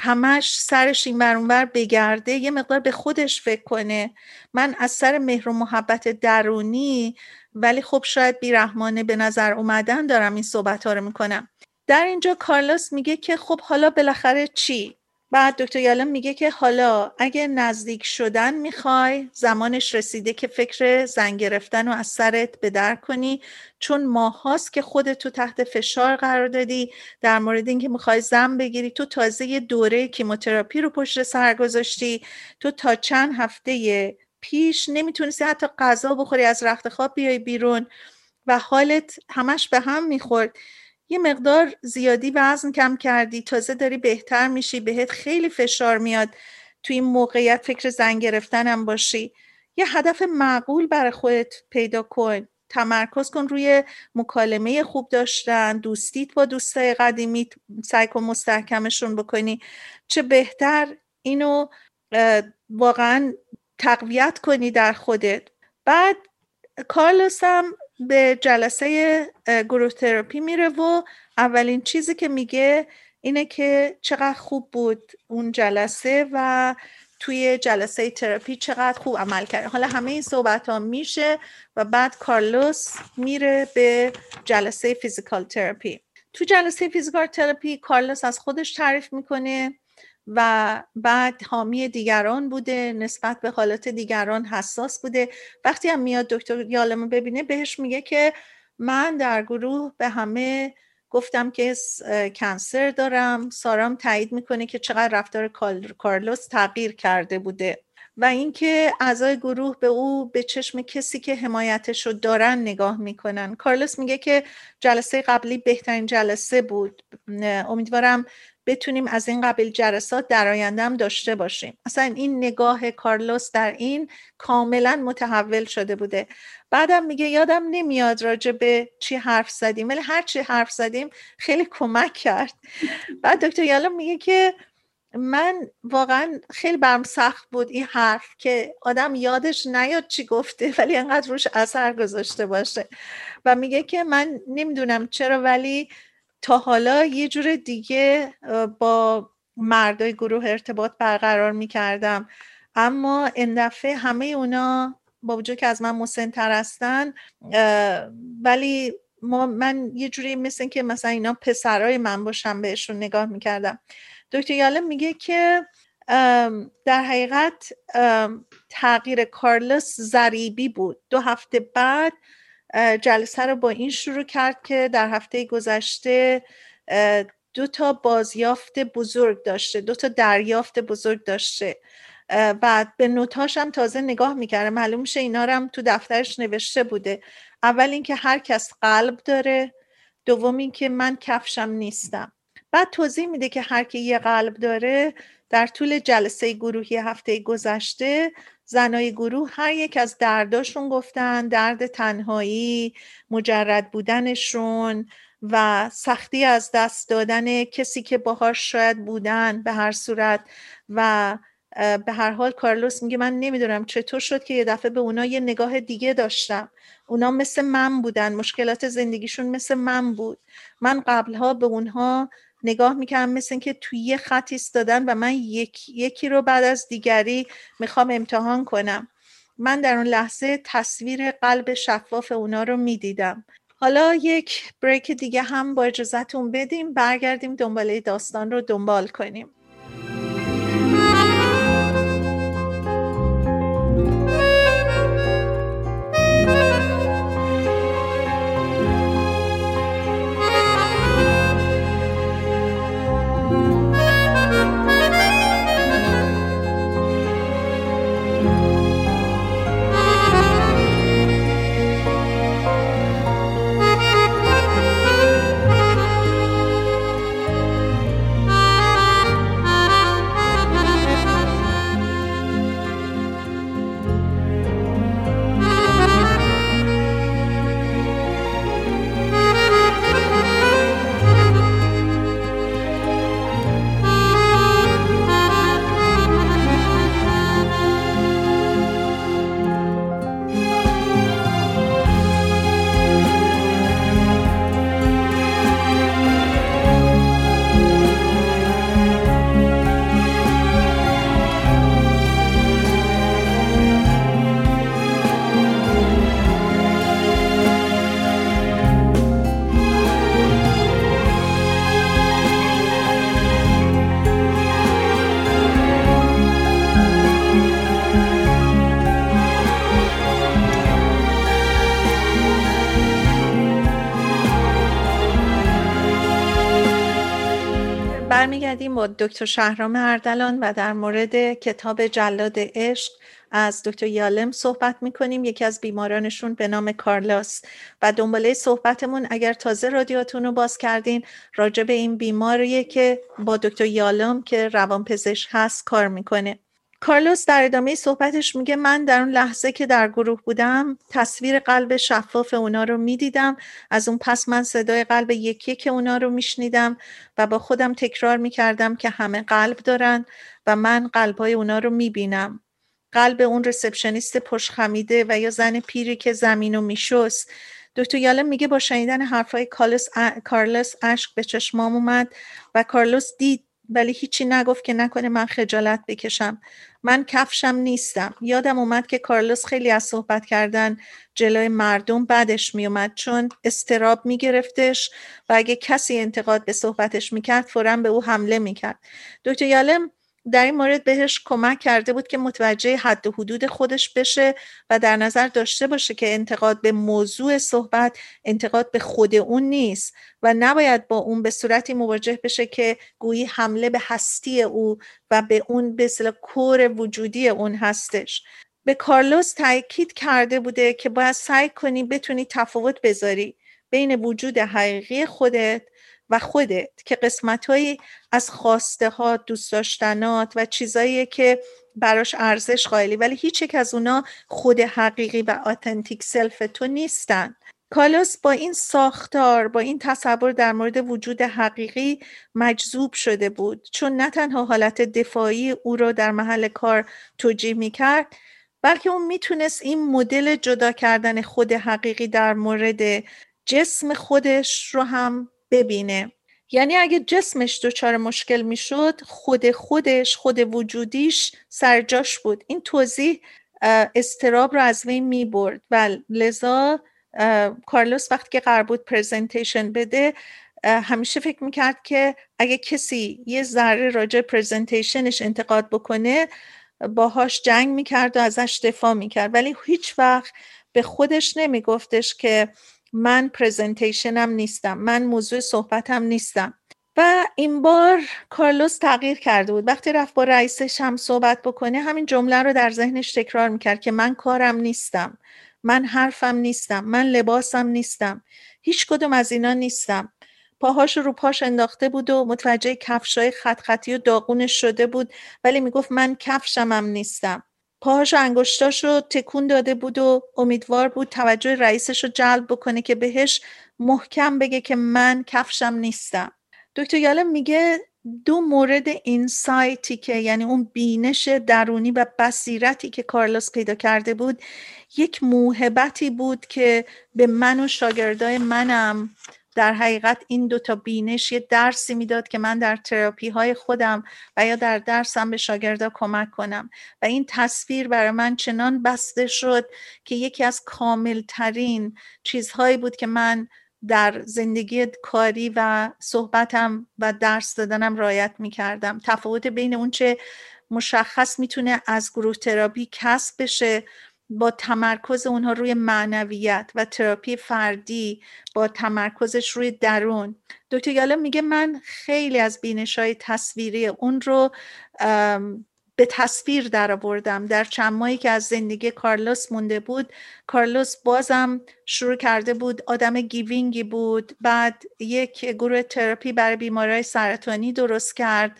همش سرش این برونور بگرده یه مقدار به خودش فکر کنه. من از سر مهر و محبت درونی ولی خب شاید بیرحمانه به نظر اومدن دارم این صحبت ها رو می‌کنم. در اینجا کارلوس میگه که خب حالا بالاخره چی؟ بعد دکتر یالم میگه که حالا اگه نزدیک شدن می‌خوای زمانش رسیده که فکر زن گرفتن رو از سرت به کنی چون ماهاست که خودت تو تحت فشار قرار دادی. در مورد اینکه می‌خوای زن بگیری تو تازه یه دوره کیموتراپی رو پشت سر گذاشتی. تو تا چند هفته پیش نمی‌تونستی حتی غذا بخوری از رخت خواب بیای بیرون و حالت همش به هم می‌خورد. یه مقدار زیادی وزن کم کردی تازه داری بهتر میشی بهت خیلی فشار میاد تو این موقعیت فکر زن گرفتنم باشی. یه هدف معقول برای خودت پیدا کن. تمرکز کن روی مکالمه خوب داشتن دوستیت با دوستای قدیمی سعی کن مستحکمشون بکنی. چه بهتر اینو واقعا تقویت کنی در خودت. بعد کارلوس هم به جلسه گروه تراپی میره و اولین چیزی که میگه اینه که چقدر خوب بود اون جلسه و توی جلسه تراپی چقدر خوب عمل کرد. حالا همه این صحبت ها میشه و بعد کارلوس میره به جلسه physical therapy. تو جلسه physical therapy کارلوس از خودش تعریف می‌کنه. و بعد حامی دیگران بوده نسبت به حالات دیگران حساس بوده. وقتی هم میاد دکتر یالمو ببینه بهش میگه که من در گروه به همه گفتم که cancer دارم. سارام تایید می‌کنه که چقدر رفتار کارلوس تغییر کرده بوده و اینکه اعضای گروه به او به چشم کسی که حمایتش رو دارن نگاه می‌کنن. کارلوس میگه که جلسه قبلی بهترین جلسه بود. امیدوارم بتونیم از این قبیل جلسات در آینده هم داشته باشیم. اصلا این نگاه کارلوس در این کاملا متحول شده بوده. بعدم میگه یادم نمیاد راجع به چی حرف زدیم ولی هر چی حرف زدیم خیلی کمک کرد. بعد دکتر یالم میگه که من واقعا خیلی برم سخت بود این حرف که آدم یادش نیاد چی گفته ولی انقدر روش اثر گذاشته باشه. و میگه که من نمی‌دونم چرا ولی تا حالا یه جور دیگه با مردای گروه ارتباط برقرار می‌کردم. اما این دفعه همه اونا با وجود که از من مسنتر هستن ولی ما من یه جوری مثل که مثلا اینا پسرای من باشم بهشون نگاه می‌کردم. دکتر یالم میگه که در حقیقت تغییر کارلس زریبی بود. دو هفته بعد جلسه رو با این شروع کرد که در هفته گذشته دو تا بازیافت بزرگ داشته دو تا دریافت بزرگ داشته. و به نوتاش هم تازه نگاه می‌کرده. معلوم میشه اینا رو هم تو دفترش نوشته بوده. اول اینکه هر کس قلب داره دوم اینکه من کفشم نیستم. بعد توضیح میده که هر کی یه قلب داره در طول جلسه گروهی هفته گذشته زنای گروه هر یک از درداشون گفتن درد تنهایی مجرد بودنشون و سختی از دست دادن کسی که باهاش شاید بودن به هر صورت. و به هر حال کارلوس میگه من نمی‌دونم چطور شد که یه دفعه به اونا یه نگاه دیگه داشتم. اونا مثل من بودن مشکلات زندگیشون مثل من بود. من قبلها به اونها نگاه می‌کردم مثل اینکه توی یه خط ایستادن و من یک، یکی رو بعد از دیگری می‌خوام امتحان کنم. من در اون لحظه تصویر قلب شفاف اونا رو می‌دیدم. حالا یک بریک دیگه هم با اجازتون بدیم برگردیم دنباله داستان رو دنبال کنیم. دکتر شهرام اردلان و در مورد کتاب جلاد عشق از دکتر یالم صحبت می‌کنیم. یکی از بیمارانشون به نام کارلاس. و دنباله صحبتمون اگر تازه رادیاتون رو باز کردین راجع به این بیماریه که با دکتر یالم که روانپزشک هست کار می‌کنه. کارلوس در ادامه صحبتش میگه من در اون لحظه که در گروه بودم تصویر قلب شفاف اونا رو می‌دیدم. از اون پس من صدای قلب یکی که اونا رو میشنیدم و با خودم تکرار می‌کردم که همه قلب دارن و من قلبهای اونا رو می‌بینم. قلب اون رسپشنیست پشت خمیده و یا زن پیری که زمین رو میشست. دکتر یالم میگه با شنیدن حرفای کارلوس اشک به چشمام اومد و کارلوس دید ولی هیچی نگفت که نکنه من خجالت بکشم. من کفشم نیستم. یادم اومد که کارلوس خیلی از صحبت کردن جلوی مردم بعدش میومد چون استراب میگرفتش و اگه کسی انتقاد به صحبتش می‌کرد فورا به او حمله می‌کرد. دکتر یالم در این مورد بهش کمک کرده بود که متوجه حد و حدود خودش بشه و در نظر داشته باشه که انتقاد به موضوع صحبت انتقاد به خود اون نیست و نباید با اون به صورتی مواجه بشه که گویی حمله به هستی او و به اون به کور وجودی اون هستش. به کارلوس تاکید کرده بوده که باید سعی کنی بتونی تفاوت بذاری بین وجود حقیقی خودت و خودت که قسمتهایی از خواسته ها دوست داشتنات و چیزایی که براش ارزش قائلی ولی هیچ یک از اونا خود حقیقی و authentic self تو نیستن. کارلوس با این ساختار با این تصور در مورد وجود حقیقی مجذوب شده بود. چون نه تنها حالت دفاعی او را در محل کار توجیه می کرد بلکه اون می‌تونست این مدل جدا کردن خود حقیقی در مورد جسم خودش رو هم ببینه. یعنی اگه جسمش دچار مشکل می‌شد خود خودش خود وجودیش سرجاش بود. این توضیح استراب رو از وی می برد و لذا کارلوس وقتی که قرار بود پرزنتیشن بده همیشه فکر می‌کرد که اگه کسی یه ذره راجع پرزنتیشنش انتقاد بکنه باهاش جنگ می‌کرد و ازش دفاع می‌کرد. ولی هیچ وقت به خودش نمیگفتش که من پرزنتیشنم نیستم من موضوع صحبتم نیستم. و این بار کارلوس تغییر کرده بود. وقتی رفت با رئیسش هم صحبت بکنه همین جمله رو در ذهنش تکرار می‌کرد که من کارم نیستم من حرفم نیستم من لباسم نیستم هیچ کدوم از اینا نیستم. پاهاش رو پاش انداخته بود و متوجه کفشای خط خطی و داغونش شده بود. ولی می‌گفت من کفشمم نیستم. پاهاش و انگشتاش رو تکون داده بود و امیدوار بود توجه رئیسش رو جلب بکنه که بهش محکم بگه که من کفشم نیستم. دکتر یالم میگه دو مورد اینسایتی که یعنی اون بینش درونی و بصیرتی که کارلوس پیدا کرده بود یک موهبتی بود که به من و شاگردای منم در حقیقت این دوتا بینش یه درسی می‌داد که من در تراپی های خودم و یا در درسم به شاگردا کمک کنم. و این تصویر برای من چنان بسته شد که یکی از کاملترین چیزهایی بود که من در زندگی کاری و صحبتم و درس دادنم رایت می کردم تفاوت بین اون چه مشخص می‌تونه از گروه تراپی کسب بشه با تمرکز اونها روی معنویت و تراپی فردی با تمرکزش روی درون. دکتر یالم میگه من خیلی از بینش های تصویری اون رو به تصویر در آوردم در چند ماهی که از زندگی کارلوس مونده بود کارلوس بازم شروع کرده بود آدم giving ی بود. بعد یک گروه تراپی برای بیمارای سرطانی درست کرد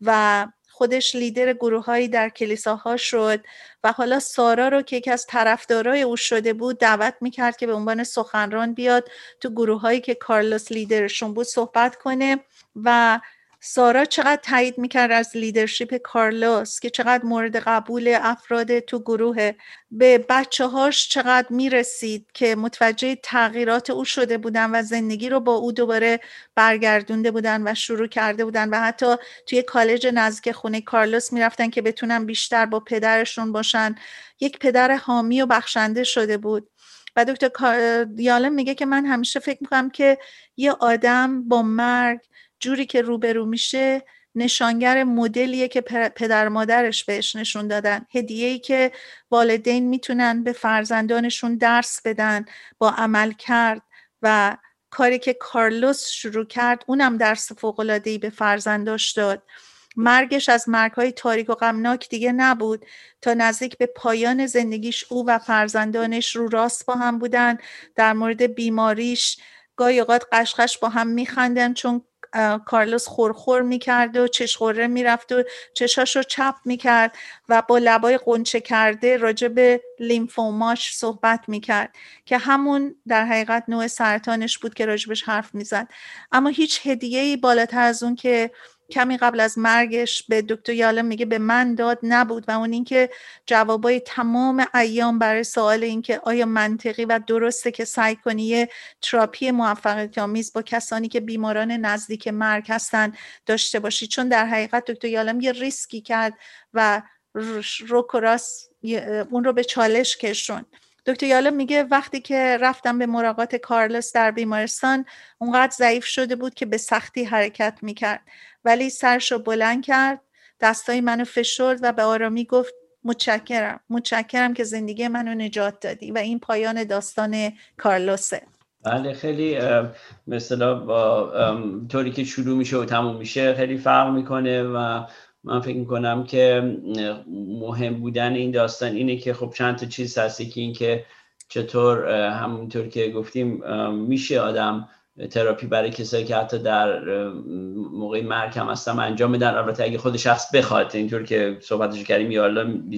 و خودش لیدر گروههایی در کلیساها شد و حالا سارا رو که یکی از طرفدارای او شده بود دعوت می‌کرد که به عنوان سخنران بیاد تو گروههایی که کارلوس لیدرشون بود صحبت کنه و سارا چقدر تایید می‌کرد از leadership کارلوس که چقدر مورد قبول افراد تو گروه به بچه هاش چقدر می‌رسید که متوجه تغییرات او شده بودن و زندگی رو با او دوباره برگردونده بودن و شروع کرده بودن و حتی توی کالج نزدیک خونه کارلوس می‌رفتن که بتونن بیشتر با پدرشون باشن. یک پدر حامی و بخشنده شده بود. و دکتر یالم میگه که من همیشه فکر می‌کنم که یه آدم با مرگ جوری که روبرو میشه نشانگر مدلیه که پدر مادرش بهش نشون دادن. هدیه‌ای که والدین می‌تونن به فرزندانشون درس بدن با عمل کرد و کاری که کارلوس شروع کرد اونم درس فوق‌العاده‌ای به فرزنداش داد. مرگش از مرگهای تاریک و غمناک دیگه نبود. تا نزدیک به پایان زندگیش او و فرزندانش رو راست با هم بودن. در مورد بیماریش گاهی اوقات قشقش با هم میخندن چون کارلوس خورخور می‌کرد و چشخوره می‌رفت و چشاش رو چپ می‌کرد و با لبای قنچه کرده راجع به لیمفوماش صحبت می‌کرد که همون در حقیقت نوع سرطانش بود که راجبش حرف می‌زد. اما هیچ هدیه ای بالاتر از اون که کمی قبل از مرگش به دکتر یالم میگه به من داد نبود و اون اینکه جوابای تمام ایام برای سوال اینکه آیا منطقی و درسته که سعی کنی یه تراپی موفقیت آمیز با کسانی که بیماران نزدیک مرگ هستن داشته باشی؟ چون در حقیقت دکتر یالم یه ریسکی کرد و روکراس اون رو به چالش کشون دکتر یالم میگه وقتی که رفتم به مراقات کارلس در بیمارستان اونقدر ضعیف شده بود که به سختی حرکت می‌کرد. ولی سرش رو بلند کرد دستای منو فشرد و به آرامی گفت متشکرم متشکرم که زندگی منو نجات دادی و این پایان داستان کارلوسه بله خیلی مثلا با طوری که شروع میشه و تموم میشه خیلی فرق می‌کنه و من فکر می‌کنم که مهم بودن این داستان اینه که خب چند تا چیز هستی که این که چطور همونطور که گفتیم میشه آدم تراپی برای کسایی که حتی در موقع مرگ هم هستم انجام میدن البته اگه خود شخص بخواد اینطور که صحبتش کردیم یا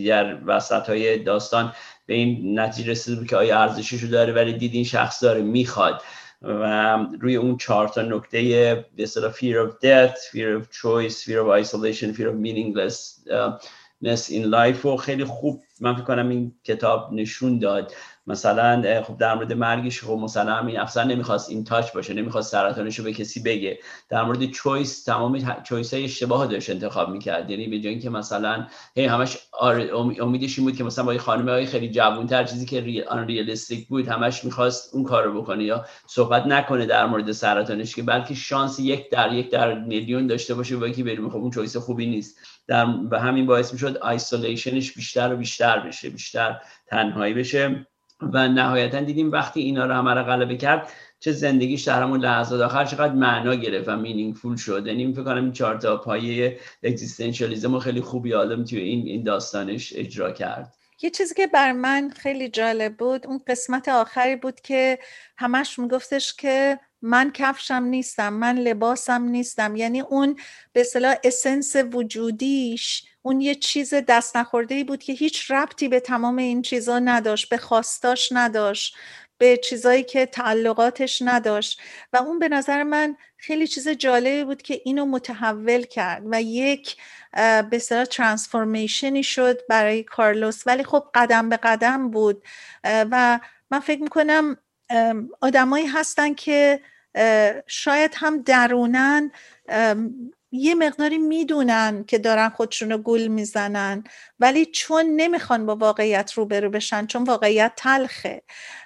در وسط های داستان به این نتیجه رسید که آیا ارزشش رو داره ولی دید این شخص داره می‌خواد. و روی اون چهار تا نکته به اصطلاح fear of death, fear of choice, fear of isolation, fear of meaninglessness in life و خیلی خوب من فکر کنم این کتاب نشون داد مثلا خب در مورد مرگش خب مثلا همین افسر نمی‌خواست این تاچ باشه نمی‌خواست سرطانش رو به کسی بگه. در مورد چویس تمام چویس های اشتباه داشت انتخاب می‌کرد. یعنی به جای اینکه مثلا هی همش امیدش این بود که مثلا با یه خانم های خیلی جوانتر چیزی که ریالیستیک بود همش می‌خواست اون کار رو بکنه یا صحبت نکنه در مورد سرطانش که بلکه شانس یک در یک در میلیون داشته باشه با یکی بریم. خب اون چویس خوبی نیست. در به همین باعث می‌شد آیسولیشنش بیشتر و بیشتر بشه بیشتر تنهایی بشه. و نهایتا دیدیم وقتی اینا رو همه رو غلبه کرد چه زندگیش در همون لحظات آخر چقدر معنا گرفت و مینینگفول شد. یعنی فکر کنم این چهار تا پایه اگزیستانسیالیسم خیلی خوبی آدم توی این این داستانش اجرا کرد. یه چیزی که بر من خیلی جالب بود اون قسمت آخری بود که همش میگفتش که من کفشم نیستم من لباسم نیستم. یعنی اون به اصطلاح اسنس وجودیش اون یه چیز دست نخورده ای بود که هیچ ربطی به تمام این چیزا نداشت به خواستاش نداشت به چیزایی که تعلقاتش نداشت. و اون به نظر من خیلی چیز جالبی بود که اینو متحول کرد و یک به اصطلاح ترانسفورمیشنی شد برای کارلوس. ولی خب قدم به قدم بود. و من فکر می‌کنم آدمایی هستن که شاید هم درونن یه مقداری می‌دونن که دارن خودشونو گول می‌زنن ولی چون نمی‌خوان با واقعیت روبرو بشن چون واقعیت تلخه.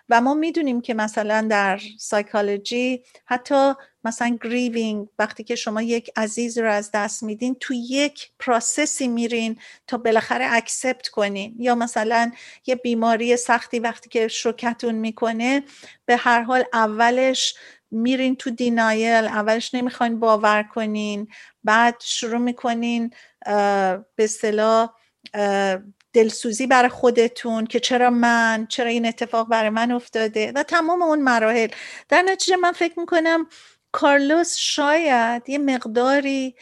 و ما می‌دونیم که مثلا در سایکالوجی حتی مثلا grieving وقتی که شما یک عزیز رو از دست میدین تو یک process ی میرین تا بالاخره accept کنین. یا مثلا یه بیماری سختی وقتی که شوکتون می‌کنه به هر حال اولش میرین تو denial اولش نمی‌خواین باور کنین بعد شروع می‌کنین به صلاح دلسوزی برای خودتون که چرا من چرا این اتفاق برای من افتاده و تمام اون مراحل. در نتیجه من فکر می‌کنم کارلوس شاید یه مقداری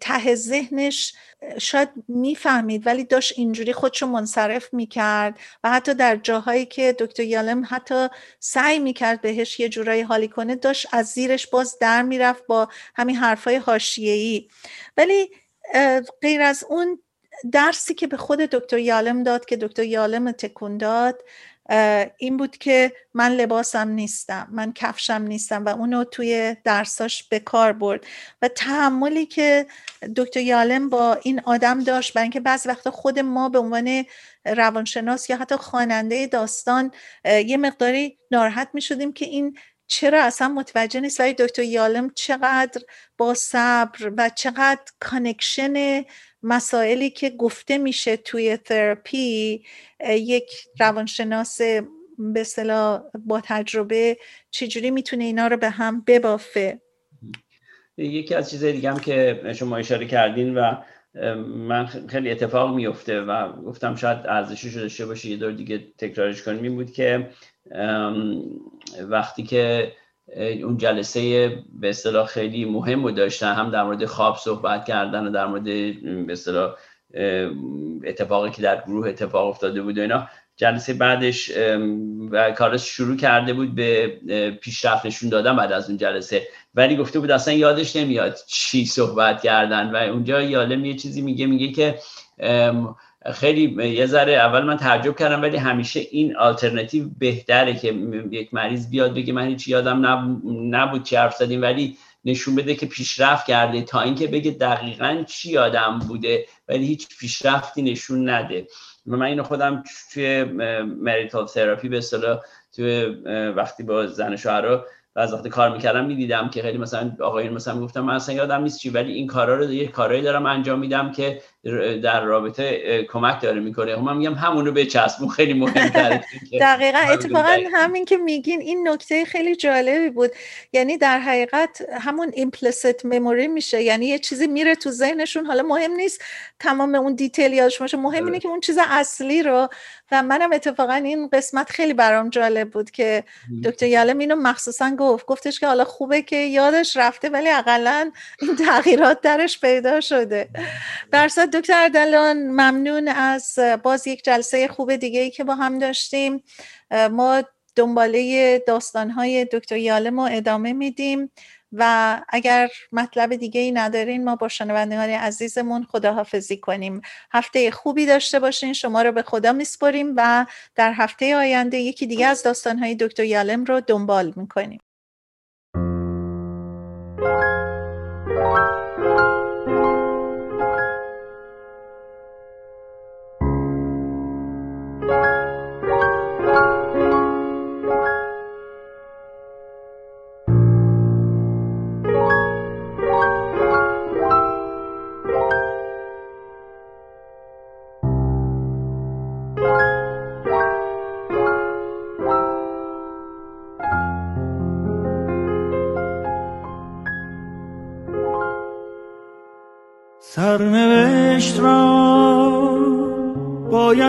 ته ذهنش شاید می‌فهمید ولی داشت اینجوری خودشو منصرف می‌کرد و حتی در جاهایی که دکتر یالم حتی سعی می‌کرد بهش یه جورایی حالی کنه داشت از زیرش باز در می‌رفت با همین حرفای حاشیه‌ای. ولی غیر از اون درسی که به خود دکتر یالم داد که دکتر یالم تکون داد این بود که من لباسم نیستم من کفشم نیستم و اونو توی درساش به کار برد. و تحملی که دکتر یالم با این آدم داشت برای اینکه بعضی وقتا خود ما به عنوان روانشناس یا حتی خواننده داستان یه مقداری ناراحت می شدیم که این چرا اصلا متوجه نیست؟ ولی دکتر یالم چقدر با صبر و چقدر connection مسائلی که گفته میشه توی تراپی یک روانشناس به اصطلاح با تجربه چجوری می‌تونه اینا رو به هم ببافه؟ یکی از چیزهای دیگه هم که شما اشاره کردین و من خیلی اتفاق میفته و گفتم شاید ارزشش داشته باشه یه دور دیگه تکرارش کنیم این بود که وقتی که اون جلسه به اصطلاح خیلی مهم رو داشتن هم در مورد خواب صحبت کردن و در مورد به اصطلاح اتفاقی که در گروه اتفاق افتاده بود و اینا. جلسه بعدش و کارش شروع کرده بود به پیشرفت نشون دادن بعد از اون جلسه. ولی گفته بود اصلا یادش نمیاد چی صحبت کردن و اونجا یالم یه چیزی میگه میگه که خیلی یه ذره اول من تعجب کردم ولی همیشه این آلترناتیو بهتره که یک مریض بیاد بگه من هیچ یادم نبود چی حرف زدیم ولی نشون بده که پیشرفت کرده تا اینکه بگه دقیقا چی یادم بوده ولی هیچ پیشرفتی نشون نده. و من اینو خودم توی مریتال تراپی به اصطلاح توی وقتی با زن شوهر از وقتی کار می‌کردم می‌دیدم که خیلی مثلا آقایون مثلا می‌گفتم من اصلا یادم نیست چی ولی این کارا رو یه کارایی دارم انجام میدم که در رابطه کمک داره می‌کنه. خب من میگم همونو بچسبون خیلی مهمتره <laughs> دقیقا اتفاقا همین که میگین این نکته خیلی جالبی بود. یعنی در حقیقت همون implicit memory میشه. یعنی یه چیزی میره تو ذهنشون. حالا مهم نیست تمام اون detail یادش باشه. مهم اینه که اون چیز اصلی رو و منم اتفاقا این قسمت خیلی برام جالب بود که دکتر یالم اینو مخصوصا گفت. گفتش که حالا خوبه که یادش رفته ولی اقلا این تغییرات درش پیدا شده. در دکتر دلان ممنون از باز یک جلسه خوب دیگه ای که با هم داشتیم. ما دنباله داستانهای دکتر یالم رو ادامه میدیم و اگر مطلب دیگه ای ندارین ما با شنوندگان عزیزمون خداحافظی کنیم. هفته خوبی داشته باشین شما رو به خدا میسپریم و در هفته آینده یکی دیگه از داستانهای دکتر یالم رو دنبال می‌کنیم.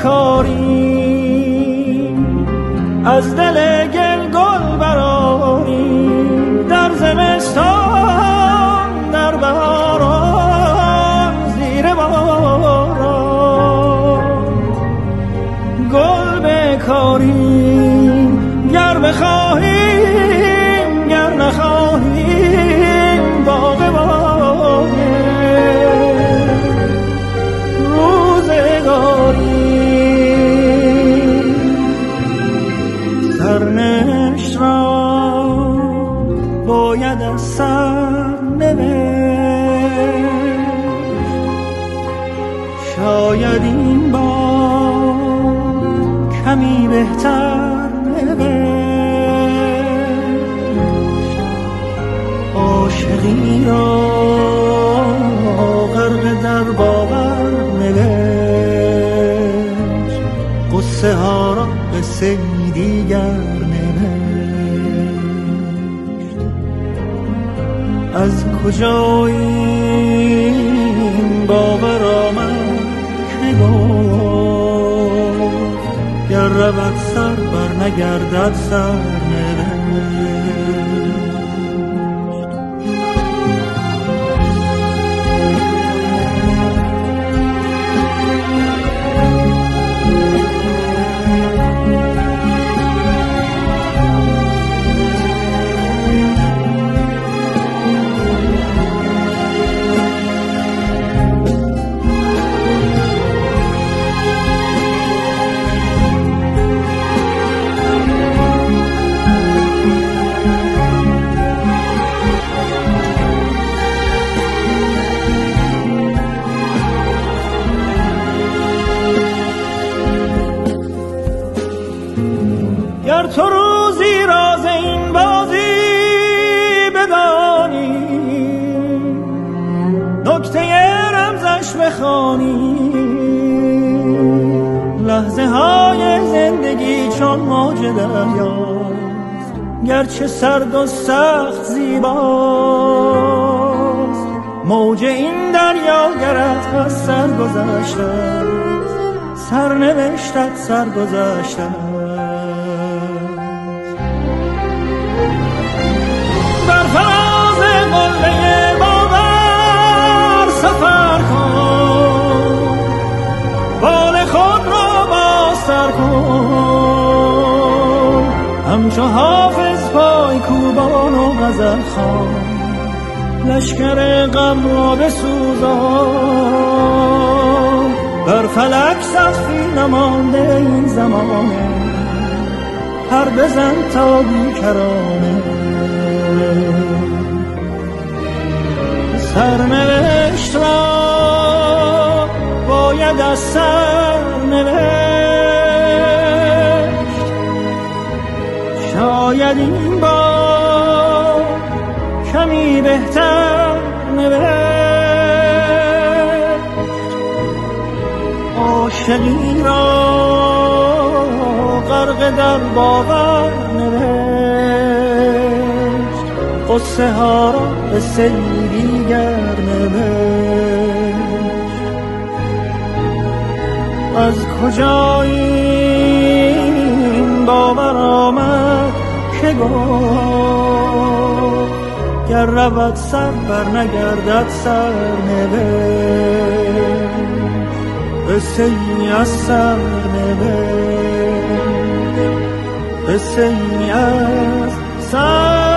call. دیگر نوشت از کجا این باور آمد گر رود سر بر نگردد سر لحظه گرچه سرد و سخت زیباست. موج این دریا گرد از سر گذشته سر نوشتت سر گذشته بر فراز قله باور سفر کن. بال خود را سر کن. همچو غزل خان لشکر غم را بسوزان. بر فلک سخفی نمانده این زمانه هر بزن تا بیکرانه. سرنوشت را باید از سر شاید این با عاشقی را غرق در باور نوشت. قصه ها را به سری دیگر نوشت. از کجایی باور آمد که گر رود سر بر نگردد سر قصه از سر قصه از سر